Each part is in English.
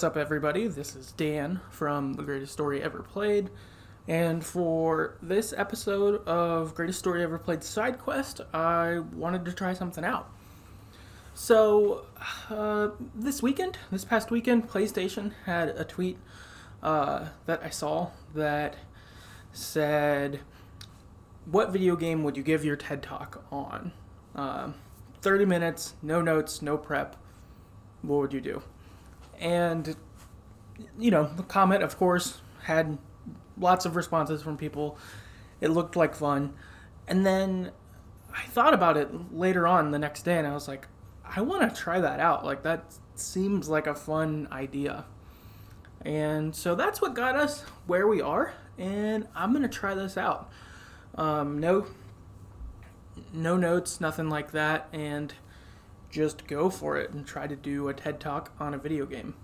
What's up, everybody? This is Dan from The Greatest Story Ever Played. And for this episode of Greatest Story Ever Played Side Quest, I wanted to try something out. So, uh, this weekend, this past weekend, PlayStation had a tweet uh, that I saw that said, What video game would you give your TED Talk on? Uh, 30 minutes, no notes, no prep. What would you do? And, you know, the comment, of course, had lots of responses from people. It looked like fun. And then I thought about it later on the next day and I was like, I want to try that out. Like, that seems like a fun idea. And so that's what got us where we are. And I'm going to try this out. Um, no, no notes, nothing like that. And just go for it and try to do a TED Talk on a video game.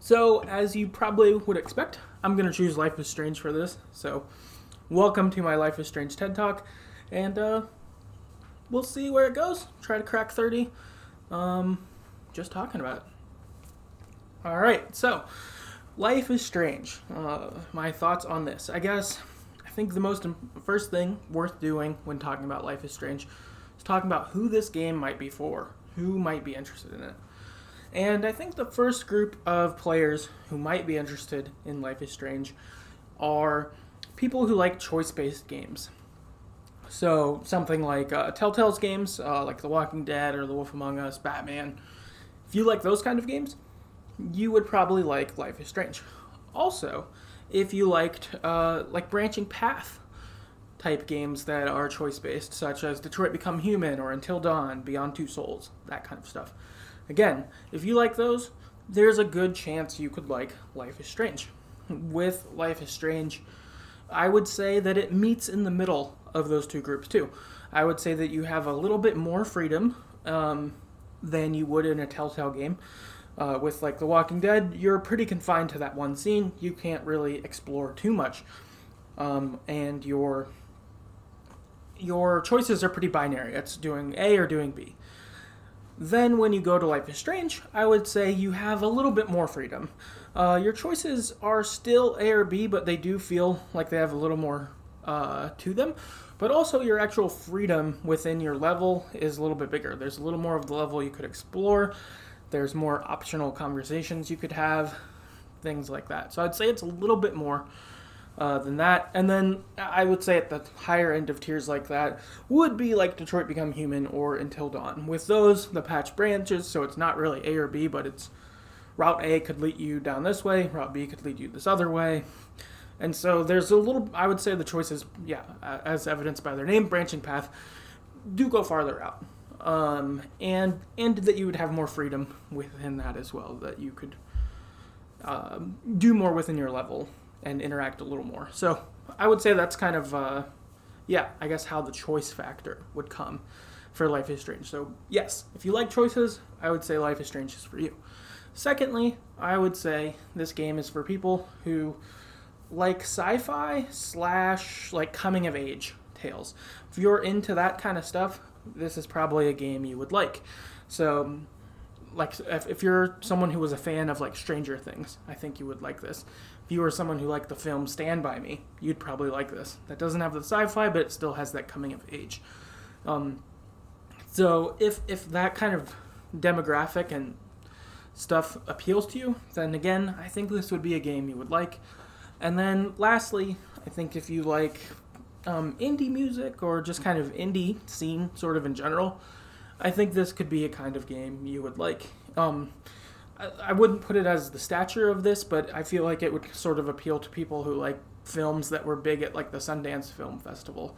So, as you probably would expect, I'm going to choose Life is Strange for this. So, welcome to my Life is Strange TED Talk, and uh, we'll see where it goes. Try to crack 30. Um, just talking about it. All right, so Life is Strange. Uh, my thoughts on this. I guess think the most first thing worth doing when talking about Life is Strange is talking about who this game might be for, who might be interested in it. And I think the first group of players who might be interested in Life is Strange are people who like choice based games. So, something like uh, Telltale's games, uh, like The Walking Dead or The Wolf Among Us, Batman. If you like those kind of games, you would probably like Life is Strange. Also, if you liked uh, like branching path type games that are choice based, such as Detroit Become Human or Until Dawn, Beyond Two Souls, that kind of stuff. Again, if you like those, there's a good chance you could like Life is Strange. With Life is Strange, I would say that it meets in the middle of those two groups too. I would say that you have a little bit more freedom um, than you would in a Telltale game. Uh, with like The Walking Dead, you're pretty confined to that one scene. You can't really explore too much, um, and your your choices are pretty binary. It's doing A or doing B. Then, when you go to Life is Strange, I would say you have a little bit more freedom. Uh, your choices are still A or B, but they do feel like they have a little more uh, to them. But also, your actual freedom within your level is a little bit bigger. There's a little more of the level you could explore, there's more optional conversations you could have, things like that. So, I'd say it's a little bit more uh, than that. And then I would say at the higher end of tiers like that would be like Detroit Become Human or Until Dawn. With those, the patch branches, so it's not really A or B, but it's route A could lead you down this way, route B could lead you this other way. And so there's a little, I would say the choices, yeah, as evidenced by their name, branching path, do go farther out. Um, and and that you would have more freedom within that as well, that you could um, do more within your level and interact a little more. So I would say that's kind of, uh, yeah, I guess how the choice factor would come for Life is Strange. So, yes, if you like choices, I would say Life is Strange is for you. Secondly, I would say this game is for people who like sci fi slash like coming of age tales. If you're into that kind of stuff, this is probably a game you would like. So, like if, if you're someone who was a fan of like Stranger Things, I think you would like this if you were someone who liked the film Stand By Me, you'd probably like this. That doesn't have the sci-fi, but it still has that coming of age. Um, so if if that kind of demographic and stuff appeals to you, then again, I think this would be a game you would like. And then lastly, I think if you like um, indie music or just kind of indie scene, sort of in general, I think this could be a kind of game you would like. Um, I wouldn't put it as the stature of this, but I feel like it would sort of appeal to people who like films that were big at like the Sundance Film Festival.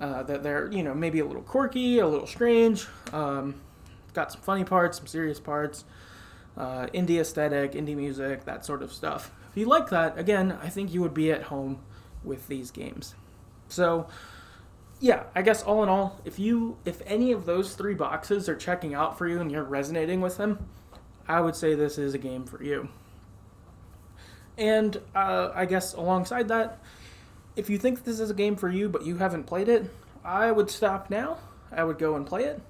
Uh, that they're you know maybe a little quirky, a little strange, um, got some funny parts, some serious parts, uh, indie aesthetic, indie music, that sort of stuff. If you like that, again, I think you would be at home with these games. So, yeah, I guess all in all, if you if any of those three boxes are checking out for you and you're resonating with them, I would say this is a game for you. And uh, I guess alongside that, if you think this is a game for you but you haven't played it, I would stop now. I would go and play it.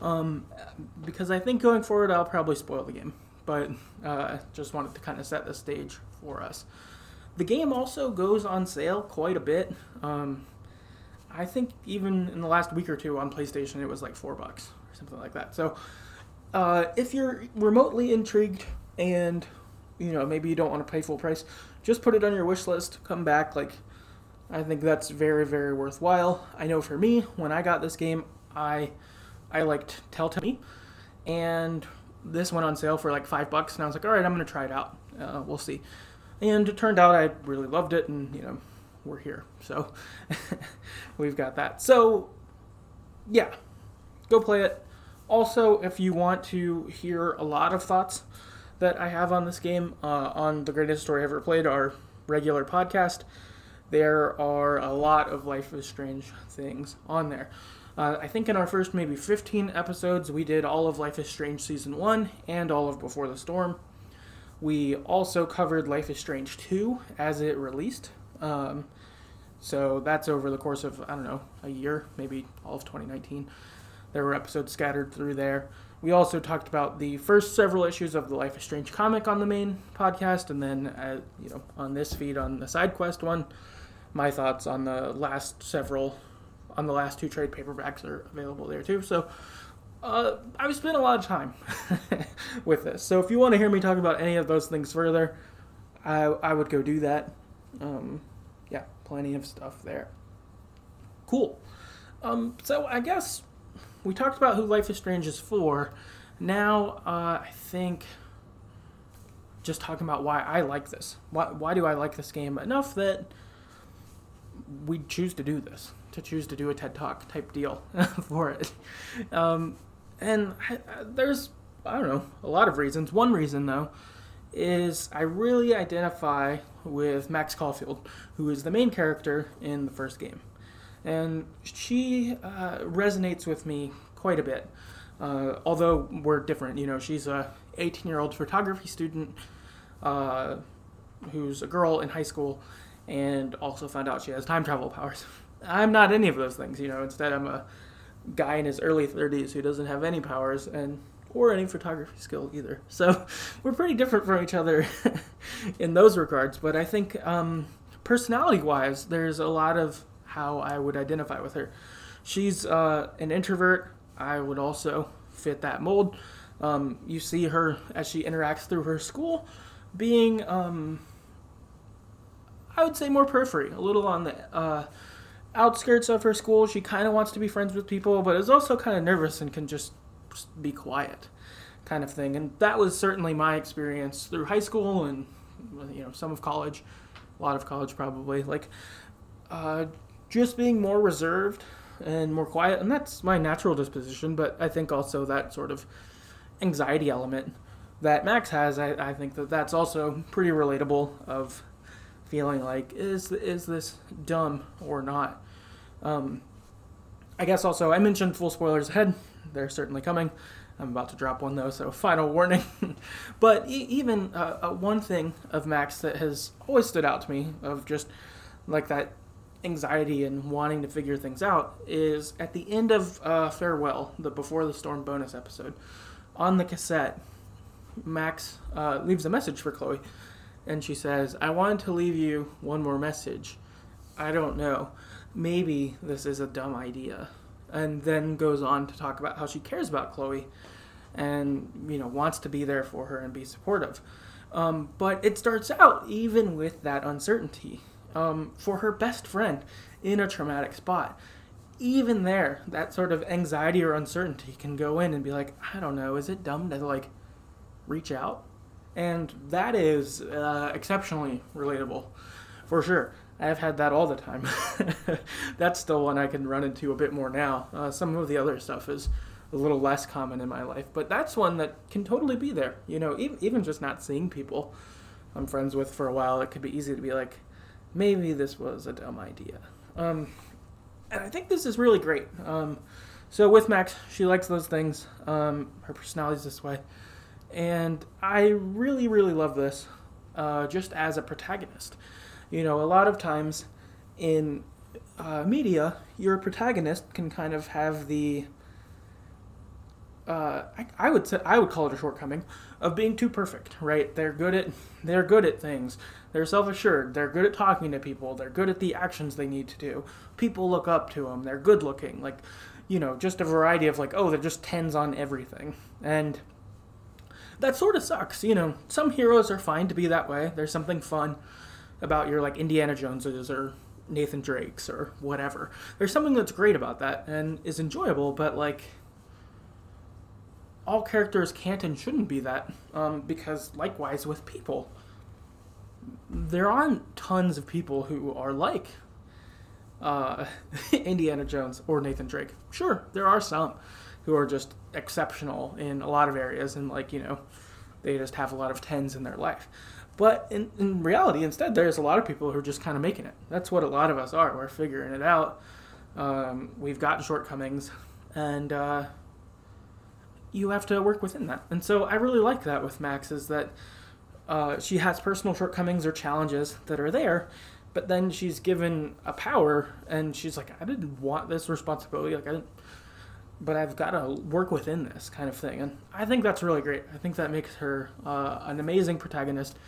um, because I think going forward I'll probably spoil the game. But uh, just wanted to kind of set the stage for us. The game also goes on sale quite a bit. Um, I think even in the last week or two on PlayStation, it was like four bucks or something like that. So uh, if you're remotely intrigued and you know maybe you don't want to pay full price, just put it on your wish list. Come back. Like I think that's very very worthwhile. I know for me, when I got this game, I I liked Telltale, and this went on sale for like five bucks, and I was like, all right, I'm gonna try it out. Uh, we'll see. And it turned out I really loved it, and you know we're here. So we've got that. So yeah, go play it. Also, if you want to hear a lot of thoughts that I have on this game, uh, on the greatest story ever played, our regular podcast, there are a lot of Life is Strange things on there. Uh, I think in our first maybe 15 episodes, we did all of Life is Strange Season 1 and all of Before the Storm. We also covered Life is Strange 2 as it released. Um, so that's over the course of, I don't know, a year, maybe all of 2019. There were episodes scattered through there. We also talked about the first several issues of the Life is Strange comic on the main podcast, and then, uh, you know, on this feed on the side quest one, my thoughts on the last several, on the last two trade paperbacks are available there too. So uh, I've spent a lot of time with this. So if you want to hear me talk about any of those things further, I, I would go do that. Um, yeah, plenty of stuff there. Cool. Um, so I guess we talked about who Life is Strange is for. Now uh, I think just talking about why I like this. Why, why do I like this game enough that we choose to do this, to choose to do a TED Talk type deal for it. Um, and I, I, there's, I don't know, a lot of reasons. One reason, though, is I really identify with Max Caulfield, who is the main character in the first game. And she uh, resonates with me quite a bit. Uh, although we're different, you know, she's a 18 year old photography student uh, who's a girl in high school and also found out she has time travel powers. I'm not any of those things, you know. Instead, I'm a guy in his early 30s who doesn't have any powers and or any photography skill either. So we're pretty different from each other in those regards. But I think um, personality-wise, there's a lot of how I would identify with her. She's uh, an introvert. I would also fit that mold. Um, you see her as she interacts through her school, being um, I would say more periphery, a little on the uh, outskirts of her school. She kind of wants to be friends with people, but is also kind of nervous and can just be quiet, kind of thing. And that was certainly my experience through high school and you know some of college, a lot of college probably. Like uh, just being more reserved and more quiet, and that's my natural disposition. But I think also that sort of anxiety element that Max has, I, I think that that's also pretty relatable. Of feeling like is is this dumb or not? Um, I guess also I mentioned full spoilers ahead. They're certainly coming. I'm about to drop one though, so final warning. but e- even uh, uh, one thing of Max that has always stood out to me of just like that anxiety and wanting to figure things out is at the end of uh, Farewell, the Before the Storm bonus episode, on the cassette, Max uh, leaves a message for Chloe and she says, I wanted to leave you one more message. I don't know. Maybe this is a dumb idea. And then goes on to talk about how she cares about Chloe and, you know, wants to be there for her and be supportive. Um, but it starts out even with that uncertainty um, for her best friend in a traumatic spot. Even there, that sort of anxiety or uncertainty can go in and be like, I don't know, is it dumb to like reach out? and that is uh, exceptionally relatable for sure i've had that all the time. That's the one i can run into a bit more now. Uh, some of the other stuff is a little less common in my life but that's one that can totally be there you know even, even just not seeing people i'm friends with for a while it could be easy to be like maybe this was a dumb idea. Um, and i think this is really great. Um, so with max she likes those things. Um, her personality's this way. And I really, really love this uh, just as a protagonist. You know, a lot of times in uh, media, your protagonist can kind of have the uh, I, I would say I would call it a shortcoming of being too perfect, right? They're good at they're good at things. They're self-assured. They're good at talking to people. They're good at the actions they need to do. People look up to them. They're good looking. Like, you know, just a variety of like, oh, they're just tens on everything. And that sort of sucks. You know, some heroes are fine to be that way. There's something fun about your like Indiana Joneses or Nathan Drakes or whatever. There's something that's great about that and is enjoyable, but like all characters can't and shouldn't be that um, because likewise with people. There aren't tons of people who are like uh, indiana jones or nathan drake. Sure there are some who are just exceptional in a lot of areas and like you know they just have a lot of tens in their life but in, in reality instead there's a lot of people who are just kind of making it that's what a lot of us are we're figuring it out um, we've got shortcomings and uh, you have to work within that. And so I really like that with Max is that uh, she has personal shortcomings or challenges that are there, but then she's given a power and she's like, I didn't want this responsibility. Like I didn't, but I've got to work within this kind of thing. And I think that's really great. I think that makes her uh, an amazing protagonist.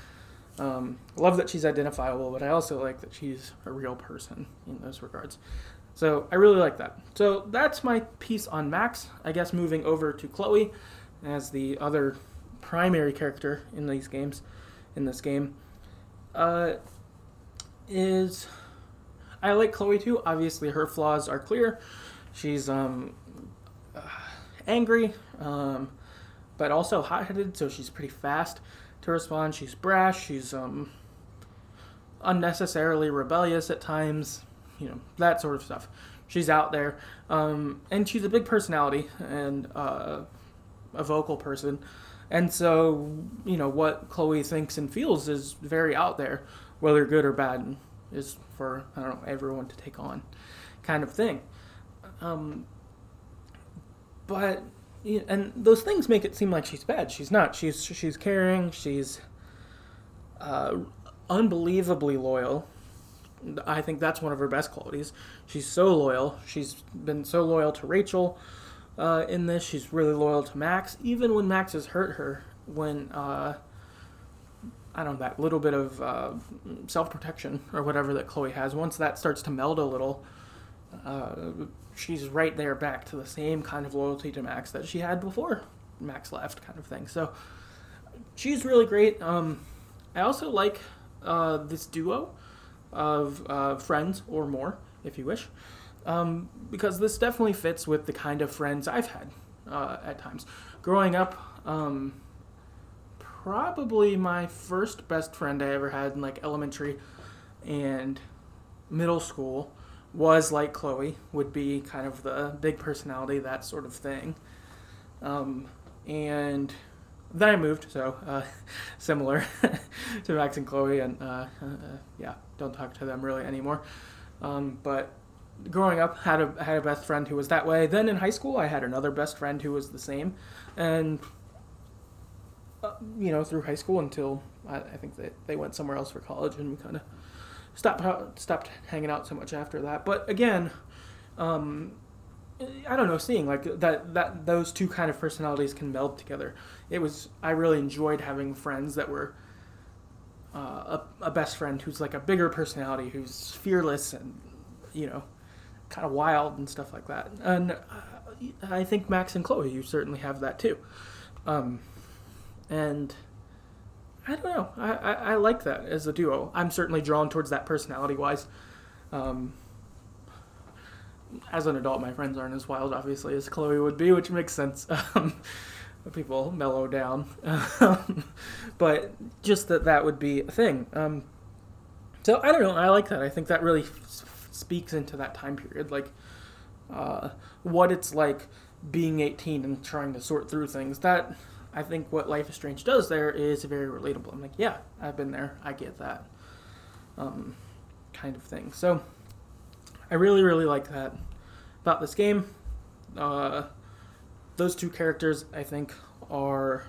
Um, love that she's identifiable, but I also like that she's a real person in those regards. So I really like that. So that's my piece on Max. I guess moving over to Chloe as the other primary character in these games, in this game, uh, is I like Chloe too. Obviously, her flaws are clear. She's um, uh, angry, um, but also hot-headed, so she's pretty fast to respond. She's brash. She's um, unnecessarily rebellious at times you know that sort of stuff. She's out there, um, and she's a big personality and uh, a vocal person, and so you know what Chloe thinks and feels is very out there, whether good or bad, is for I don't know everyone to take on, kind of thing. Um, but and those things make it seem like she's bad. She's not. She's she's caring. She's uh, unbelievably loyal. I think that's one of her best qualities. She's so loyal. She's been so loyal to Rachel uh, in this. She's really loyal to Max, even when Max has hurt her. When uh, I don't know that little bit of uh, self protection or whatever that Chloe has. Once that starts to meld a little, uh, she's right there back to the same kind of loyalty to Max that she had before Max left, kind of thing. So she's really great. Um, I also like uh, this duo of uh, friends or more, if you wish, um, because this definitely fits with the kind of friends I've had uh, at times. Growing up, um, probably my first best friend I ever had in like elementary and middle school was like Chloe, would be kind of the big personality, that sort of thing. Um, and then I moved, so uh, similar to Max and Chloe, and uh, uh, yeah, don't talk to them really anymore. Um, but growing up, had a had a best friend who was that way. Then in high school, I had another best friend who was the same, and uh, you know through high school until I, I think they they went somewhere else for college, and we kind of stopped stopped hanging out so much after that. But again. Um, I don't know, seeing like that that those two kind of personalities can meld together. It was I really enjoyed having friends that were uh, a, a best friend who's like a bigger personality, who's fearless and you know, kind of wild and stuff like that. And uh, I think Max and Chloe, you certainly have that too. Um, and I don't know, I, I, I, like that as a duo. I'm certainly drawn towards that personality wise. Um, as an adult, my friends aren't as wild, obviously, as Chloe would be, which makes sense. Um, people mellow down, but just that that would be a thing. Um, so I don't know. I like that. I think that really f- speaks into that time period, like uh, what it's like being 18 and trying to sort through things. That I think what Life is Strange does there is very relatable. I'm like, yeah, I've been there. I get that um, kind of thing. So I really, really like that about this game. Uh, those two characters, I think, are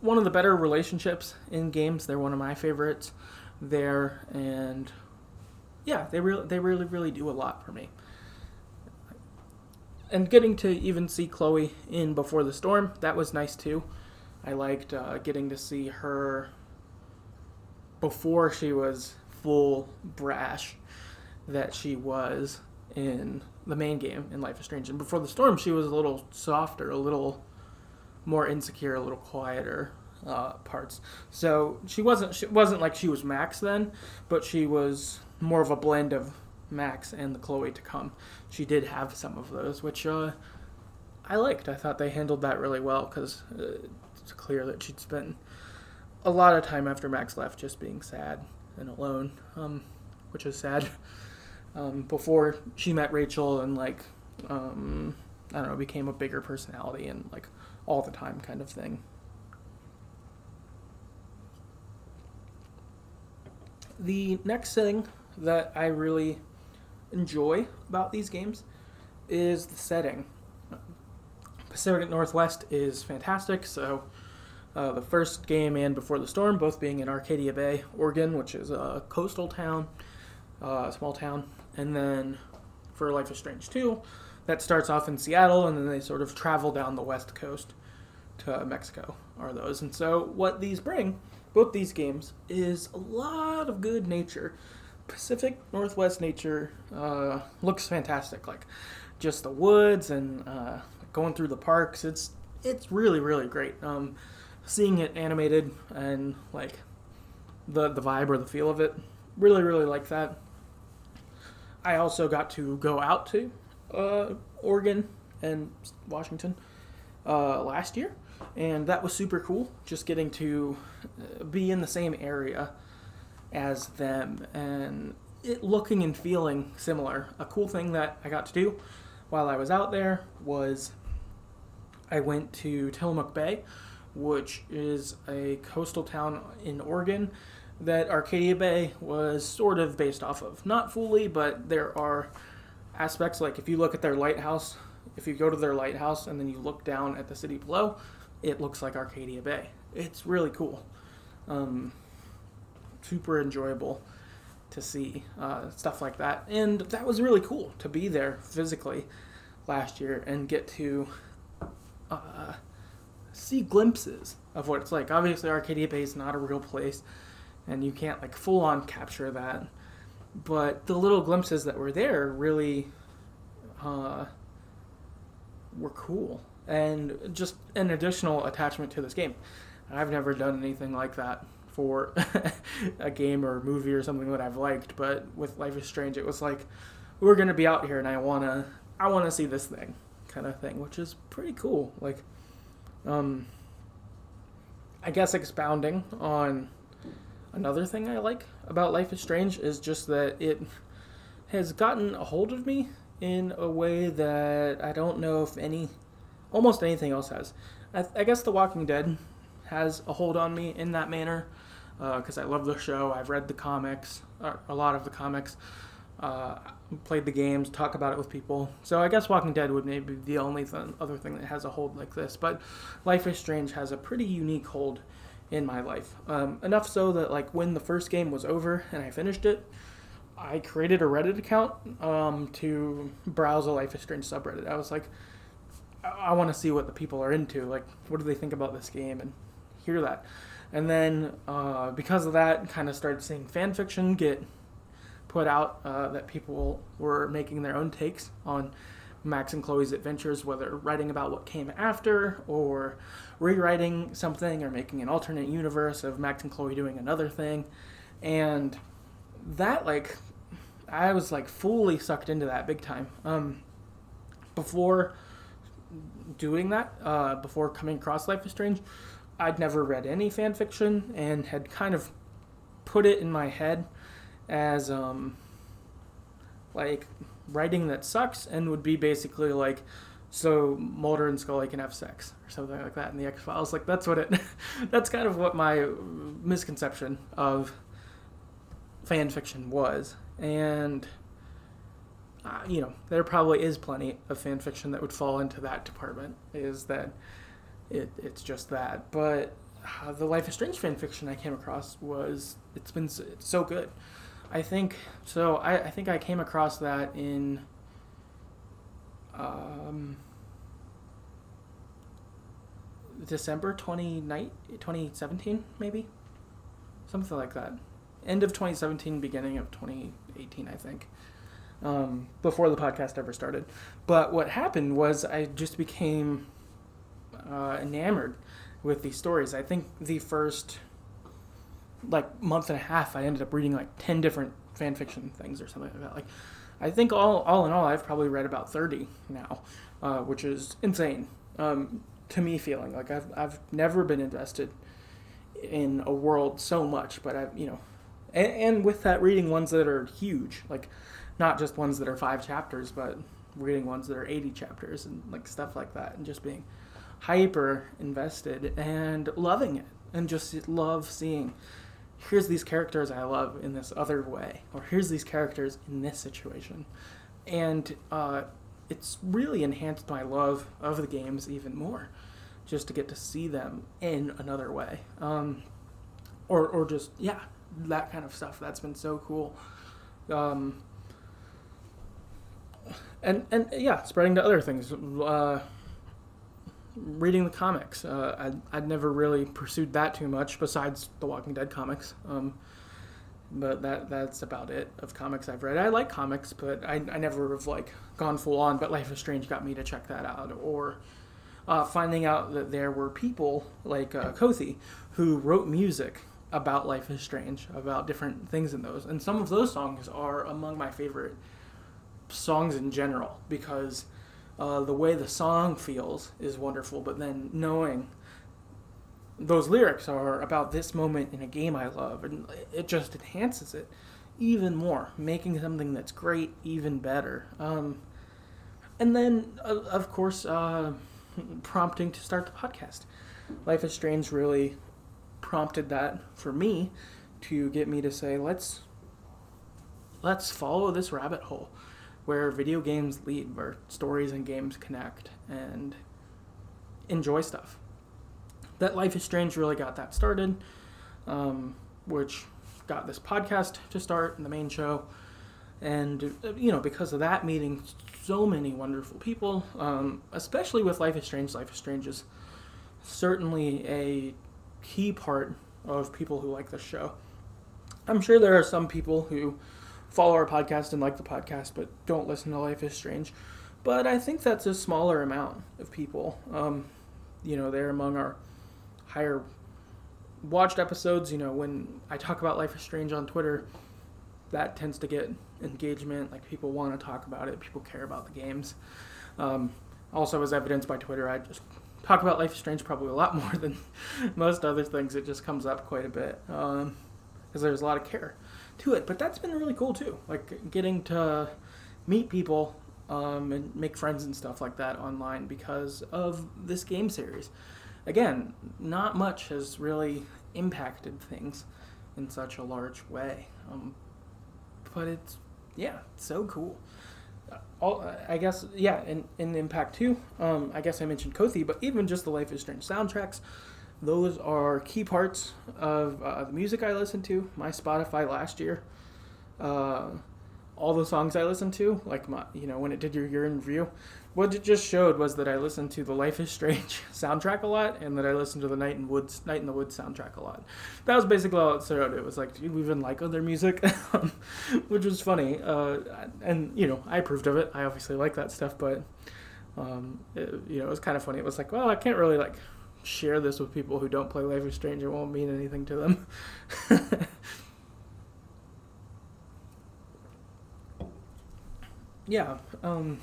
one of the better relationships in games. They're one of my favorites there, and yeah, they really, they really, really do a lot for me. And getting to even see Chloe in Before the Storm, that was nice too. I liked uh, getting to see her before she was full brash that she was in the main game in Life is Strange. And before the storm, she was a little softer, a little more insecure, a little quieter uh, parts. So she wasn't she wasn't like she was Max then, but she was more of a blend of Max and the Chloe to come. She did have some of those, which uh, I liked. I thought they handled that really well because uh, it's clear that she'd spent a lot of time after Max left just being sad and alone, um, which is sad. Um, before she met Rachel and like um, I don't know became a bigger personality and like all the time kind of thing. The next thing that I really enjoy about these games is the setting. Pacific Northwest is fantastic, so uh, the first game and Before the Storm, both being in Arcadia Bay, Oregon, which is a coastal town, uh, small town, and then for Life is Strange 2, that starts off in Seattle, and then they sort of travel down the west coast to Mexico, are those. And so, what these bring, both these games, is a lot of good nature. Pacific Northwest nature uh, looks fantastic. Like, just the woods and uh, going through the parks. It's it's really really great. Um, seeing it animated and like the the vibe or the feel of it, really really like that. I also got to go out to uh, Oregon and Washington uh, last year, and that was super cool. Just getting to uh, be in the same area as them and it looking and feeling similar. A cool thing that I got to do while I was out there was I went to Tillamook Bay, which is a coastal town in Oregon that Arcadia Bay was sort of based off of. Not fully, but there are aspects like if you look at their lighthouse, if you go to their lighthouse and then you look down at the city below, it looks like Arcadia Bay. It's really cool. Um, super enjoyable to see uh, stuff like that. And that was really cool to be there physically last year and get to uh, see glimpses of what it's like. Obviously, Arcadia Bay is not a real place, and you can't like full on capture that. But the little glimpses that were there really uh, were cool, and just an additional attachment to this game. I've never done anything like that for a game or a movie or something that I've liked, but with Life is Strange, it was like we're gonna be out here, and I wanna I wanna see this thing kind of thing, which is pretty cool. Like, um, I guess expounding on another thing I like about Life is Strange is just that it has gotten a hold of me in a way that I don't know if any, almost anything else has. I, I guess The Walking Dead has a hold on me in that manner because uh, I love the show. I've read the comics, a lot of the comics uh, played the games, talk about it with people. So I guess Walking Dead would maybe be the only th- other thing that has a hold like this. But Life is Strange has a pretty unique hold in my life. Um, enough so that like when the first game was over and I finished it, I created a Reddit account um, to browse a Life is Strange subreddit. I was like, I, I want to see what the people are into. Like, what do they think about this game and hear that. And then uh, because of that, kind of started seeing fan fiction get put out uh, that people were making their own takes on Max and Chloe's adventures, whether writing about what came after or rewriting something or making an alternate universe of Max and Chloe doing another thing. And that, like, I was like fully sucked into that big time. Um, before doing that, uh, before coming across Life is Strange, I'd never read any fan fiction and had kind of put it in my head as um, like writing that sucks and would be basically like so Mulder and Scully can have sex or something like that in the X Files. Like that's what it. that's kind of what my misconception of fan fiction was, and uh, you know there probably is plenty of fan fiction that would fall into that department. Is that it? It's just that, but. Uh, the Life is Strange fan fiction I came across was it's been it's so good. I think so. I, I think I came across that in um, December 2017, maybe? Something like that. End of 2017, beginning of 2018, I think. Um, before the podcast ever started. But what happened was I just became uh, enamored with these stories. I think the first like month and a half, I ended up reading like ten different fan fiction things or something like that. Like, I think all all in all, I've probably read about thirty now, uh, which is insane um, to me. Feeling like I've I've never been invested in a world so much, but I you know, and, and with that, reading ones that are huge, like not just ones that are five chapters, but reading ones that are eighty chapters and like stuff like that, and just being hyper invested and loving it and just love seeing here's these characters I love in this other way, or here's these characters in this situation. And uh, it's really enhanced my love of the games even more, just to get to see them in another way. Um, or, or just, yeah, that kind of stuff. That's been so cool. Um, and, and yeah, spreading to other things. Uh, reading the comics. Uh, I'd, I'd never really pursued that too much besides the Walking Dead comics. Um, but that that's about it of comics I've read. I like comics, but I, I never have like gone full on. But Life is Strange got me to check that out, or uh, finding out that there were people like uh, Kothi who wrote music about Life is Strange, about different things in those, and some of those songs are among my favorite songs in general because uh, the way the song feels is wonderful, but then knowing those lyrics are about this moment in a game I love, and it just enhances it even more, making something that's great even better. Um, and then, uh, of course, uh, prompting to start the podcast. Life is Strange really prompted that for me to get me to say, let's let's follow this rabbit hole where video games lead, where stories and games connect, and enjoy stuff. That Life is Strange really got that started, um, which got this podcast to start and the main show. And, you know, because of that, meeting so many wonderful people, um, especially with Life is Strange. Life is Strange is certainly a key part of people who like this show. I'm sure there are some people who follow our podcast and like the podcast, but don't listen to Life is Strange. But I think that's a smaller amount of people. Um, you know, they're among our higher watched episodes. You know, when I talk about Life is Strange on Twitter, that tends to get engagement. Like people want to talk about it, people care about the games. Um, also, as evidenced by Twitter, I just talk about Life is Strange probably a lot more than most other things. It just comes up quite a bit because um, there's a lot of care to it. But that's been really cool too, like getting to meet people um, and make friends and stuff like that online because of this game series. Again, not much has really impacted things in such a large way, um, but it's yeah, so cool. Uh, all, I guess yeah, in, in Impact 2, um, I guess I mentioned Kothi, but even just the Life is Strange soundtracks, those are key parts of uh, the music I listen to. My Spotify last year, uh, all the songs I listened to, like my, you know, when it did your year in review, what it just showed was that I listened to the Life is Strange soundtrack a lot, and that I listened to the Night in Woods, Night in the Woods soundtrack a lot. That was basically all it showed. It was like, you even like other music? Which was funny, uh, and you know, I approved of it. I obviously like that stuff, but um, it, you know, it was kind of funny. It was like, well, I can't really like share this with people who don't play Life is Strange. It won't mean anything to them. yeah. Um,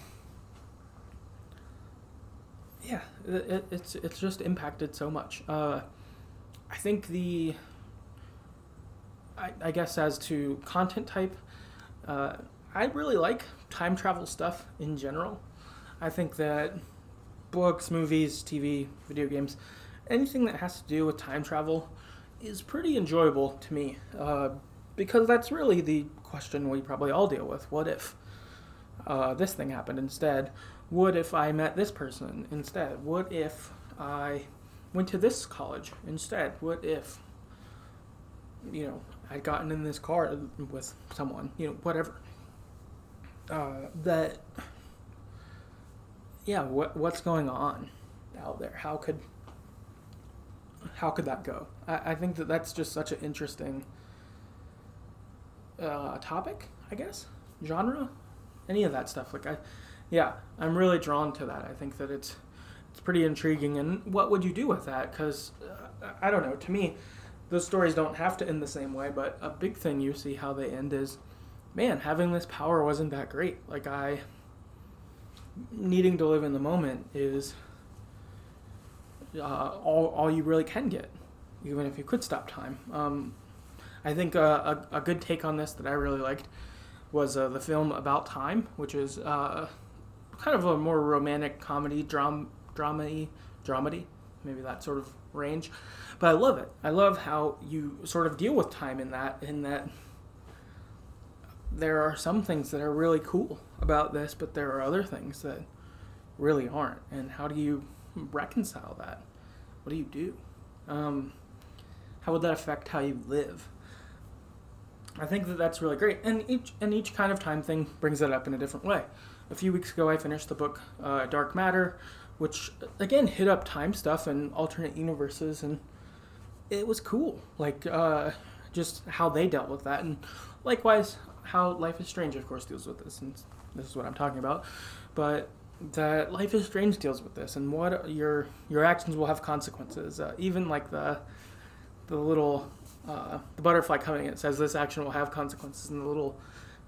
yeah, it, it's it's just impacted so much. Uh, I think the I, I guess as to content type, uh, I really like time travel stuff in general. I think that books, movies, TV, video games, anything that has to do with time travel is pretty enjoyable to me uh, because that's really the question we probably all deal with. What if uh, this thing happened instead? What if I met this person instead? What if I went to this college instead? What if, you know, I'd gotten in this car with someone, you know, whatever. Uh, that yeah, what what's going on out there? How could how could that go? I, I think that that's just such an interesting uh, topic, I guess, genre, any of that stuff. Like I, yeah, I'm really drawn to that. I think that it's it's pretty intriguing. And what would you do with that? Because uh, I don't know. To me, those stories don't have to end the same way. But a big thing you see how they end is, man, having this power wasn't that great. Like I, needing to live in the moment is uh, all all you really can get, even if you could stop time. Um, I think uh, a, a good take on this that I really liked was uh, the film About Time, which is uh, kind of a more romantic comedy, dram, dramedy, dramedy, maybe that sort of range. But I love it. I love how you sort of deal with time in that, in that there are some things that are really cool about this, but there are other things that really aren't. And how do you reconcile that? What do you do? Um, how would that affect how you live? I think that that's really great, and each and each kind of time thing brings that up in a different way. A few weeks ago, I finished the book uh, Dark Matter, which again hit up time stuff and alternate universes, and it was cool. Like uh, just how they dealt with that, and likewise how Life is Strange, of course, deals with this, and this is what I'm talking about. But that Life is Strange deals with this, and what your your actions will have consequences. Uh, even like the the little uh, the butterfly coming in says this action will have consequences in the little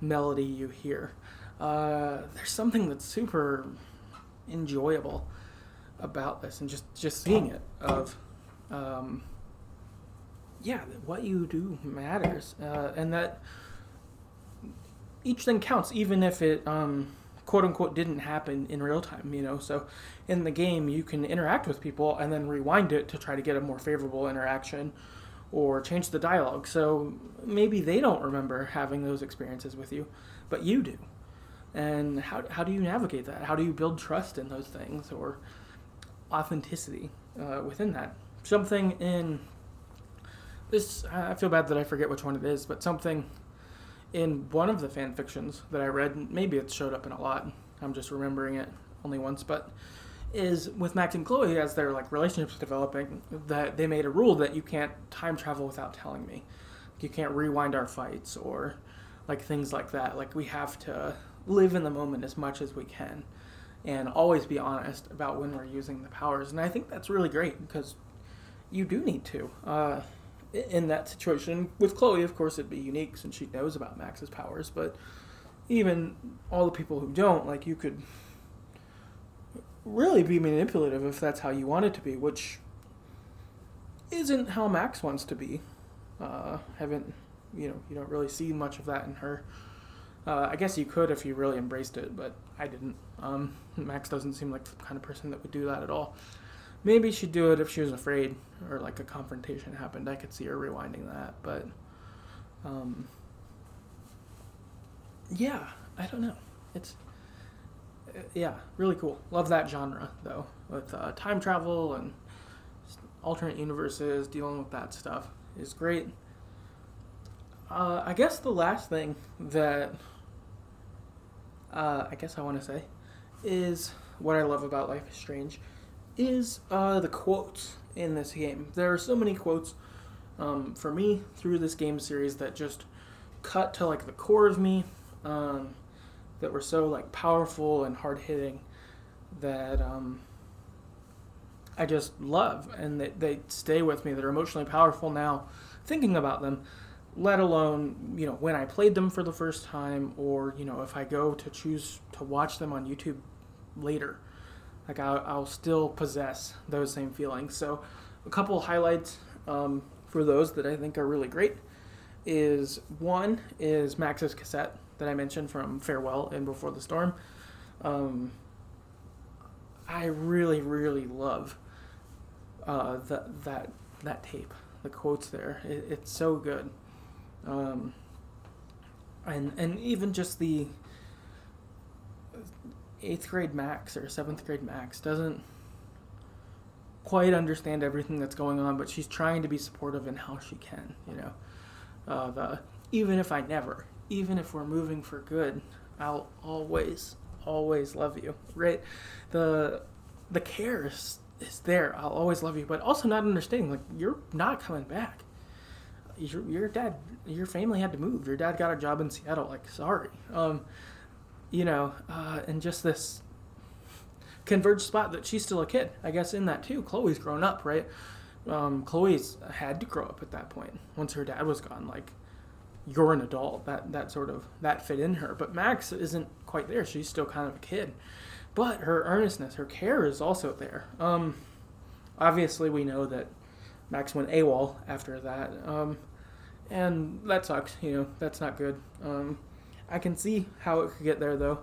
melody you hear. Uh, there's something that's super enjoyable about this, and just just seeing it of. Um, yeah, what you do matters, uh, and that each thing counts, even if it um, quote unquote didn't happen in real time. You know, so in the game you can interact with people and then rewind it to try to get a more favorable interaction, or change the dialogue. So maybe they don't remember having those experiences with you, but you do. And how, how do you navigate that? How do you build trust in those things or authenticity uh, within that? Something in this, I feel bad that I forget which one it is, but something in one of the fan fictions that I read, maybe it showed up in a lot. I'm just remembering it only once, but is with Max and Chloe as their like relationships developing that they made a rule that you can't time travel without telling me. You can't rewind our fights or like things like that. Like we have to live in the moment as much as we can and always be honest about when we're using the powers. And I think that's really great because you do need to. Uh, in that situation with Chloe, of course, it'd be unique since she knows about Max's powers. But even all the people who don't, like you could really be manipulative if that's how you want it to be, which isn't how Max wants to be. Uh, haven't you know you don't really see much of that in her. Uh, I guess you could if you really embraced it, but I didn't. Um, Max doesn't seem like the kind of person that would do that at all. Maybe she'd do it if she was afraid or like a confrontation happened. I could see her rewinding that, but um, yeah, I don't know. It's yeah, really cool. Love that genre though, with uh, time travel and alternate universes, dealing with that stuff is great. Uh, I guess the last thing that uh, I guess I want to say is what I love about Life is Strange is uh, the quotes in this game. There are so many quotes um, for me through this game series that just cut to like the core of me. Um, that were so like powerful and hard hitting that um, I just love, and they, they stay with me. They're emotionally powerful now, thinking about them. Let alone you know when I played them for the first time, or you know if I go to choose to watch them on YouTube later, like I'll, I'll still possess those same feelings. So, a couple highlights um, for those that I think are really great is one is Max's cassette that I mentioned from Farewell and Before the Storm. Um, I really, really love uh, that that that tape. The quotes there, it, it's so good. Um, and and even just the eighth grade Max or seventh grade Max doesn't quite understand everything that's going on, but she's trying to be supportive in how she can. You know, uh, even if I never, even if we're moving for good, I'll always always love you, right? The the care is, is there. I'll always love you, but also not understanding like you're not coming back. Your, your dad, your family had to move. Your dad got a job in Seattle. Like, sorry, um, you know, uh, and just this converged spot that she's still a kid. I guess in that too. Chloe's grown up, right? Um, Chloe's had to grow up at that point once her dad was gone. Like, you're an adult. That that sort of that fit in her. But Max isn't quite there. She's still kind of a kid. But her earnestness, her care is also there. Um, obviously, we know that Max went AWOL after that. Um, and that sucks. You know, that's not good. Um, I can see how it could get there, though.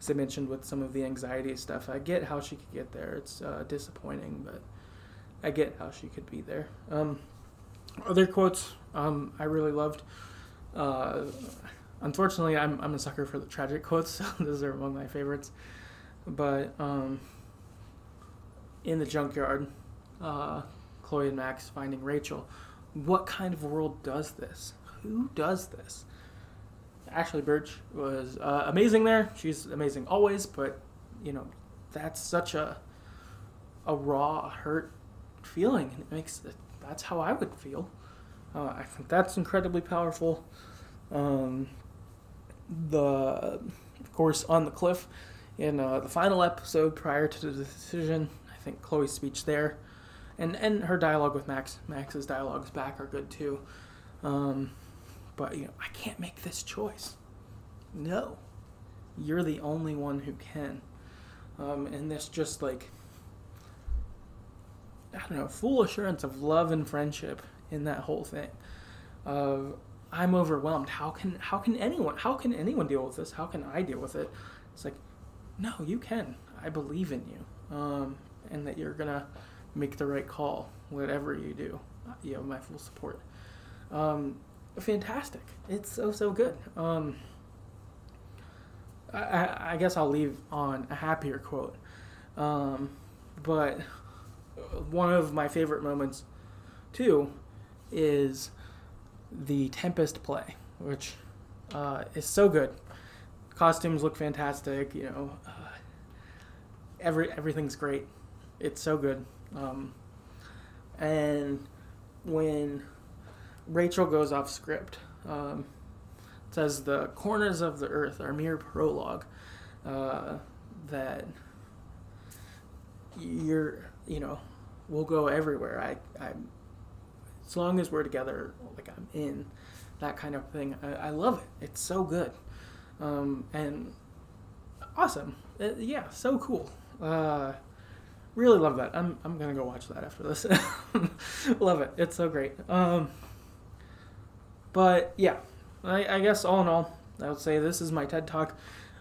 As I mentioned with some of the anxiety stuff, I get how she could get there. It's uh, disappointing, but I get how she could be there. Um, other quotes um, I really loved. Uh, unfortunately, I'm, I'm a sucker for the tragic quotes, so those are among my favorites. But um, in the junkyard, uh, Chloe and Max finding Rachel. What kind of world does this? Who does this? Ashly Burch was uh, amazing there. She's amazing always, but you know, that's such a a raw, hurt feeling, and it makes it, that's how I would feel. Uh, I think that's incredibly powerful. Um, the, of course, on the cliff in uh, the final episode prior to the decision. I think Chloe's speech there, and and her dialogue with Max. Max's dialogues back are good too. Um, but you know, I can't make this choice. No, you're the only one who can. Um, and this just like I don't know, full assurance of love and friendship in that whole thing. Of I'm overwhelmed. How can how can anyone how can anyone deal with this? How can I deal with it? It's like no, you can. I believe in you, um, and that you're gonna make the right call, whatever you do. You have my full support. Um, fantastic! It's so so good. Um, I, I guess I'll leave on a happier quote, um, but one of my favorite moments, too, is the Tempest play, which uh, is so good costumes look fantastic. You know, uh, every everything's great. It's so good. Um, and when Rachel goes off script, um, it says the corners of the earth are mere prologue. Uh, that you're, you know, we'll go everywhere. I, I, as long as we're together, like I'm in, that kind of thing. I, I love it. It's so good um, and awesome. Uh, yeah, so cool. Uh, really love that. I'm I'm gonna go watch that after this. love it. It's so great. Um, but yeah, I, I guess all in all, I would say this is my TED talk.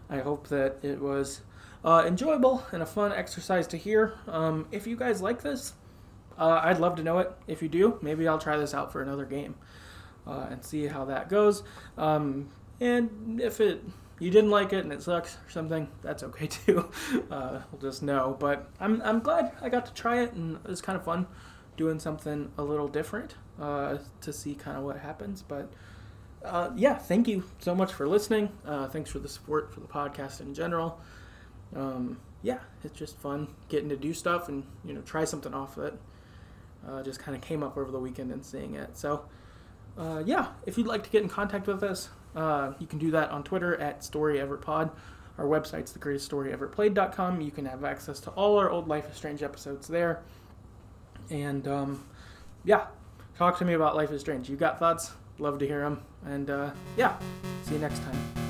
I hope that it was uh, enjoyable and a fun exercise to hear. Um, if you guys like this, uh, I'd love to know it. If you do, maybe I'll try this out for another game uh, and see how that goes. Um, and if it you didn't like it and it sucks or something, that's okay too. Uh, we'll just know. But I'm I'm glad I got to try it and it was kind of fun doing something a little different uh, to see kind of what happens. But uh, yeah, thank you so much for listening. Uh, thanks for the support for the podcast in general. Um, yeah, it's just fun getting to do stuff and you know try something off that uh, just kind of came up over the weekend and seeing it. So uh, yeah, if you'd like to get in contact with us, uh, you can do that on Twitter at StoryEverPod. Our website's thegreateststoryeverplayed.com. You can have access to all our old Life is Strange episodes there. And um, yeah, talk to me about Life is Strange. You got thoughts? Love to hear them. And uh, yeah, see you next time.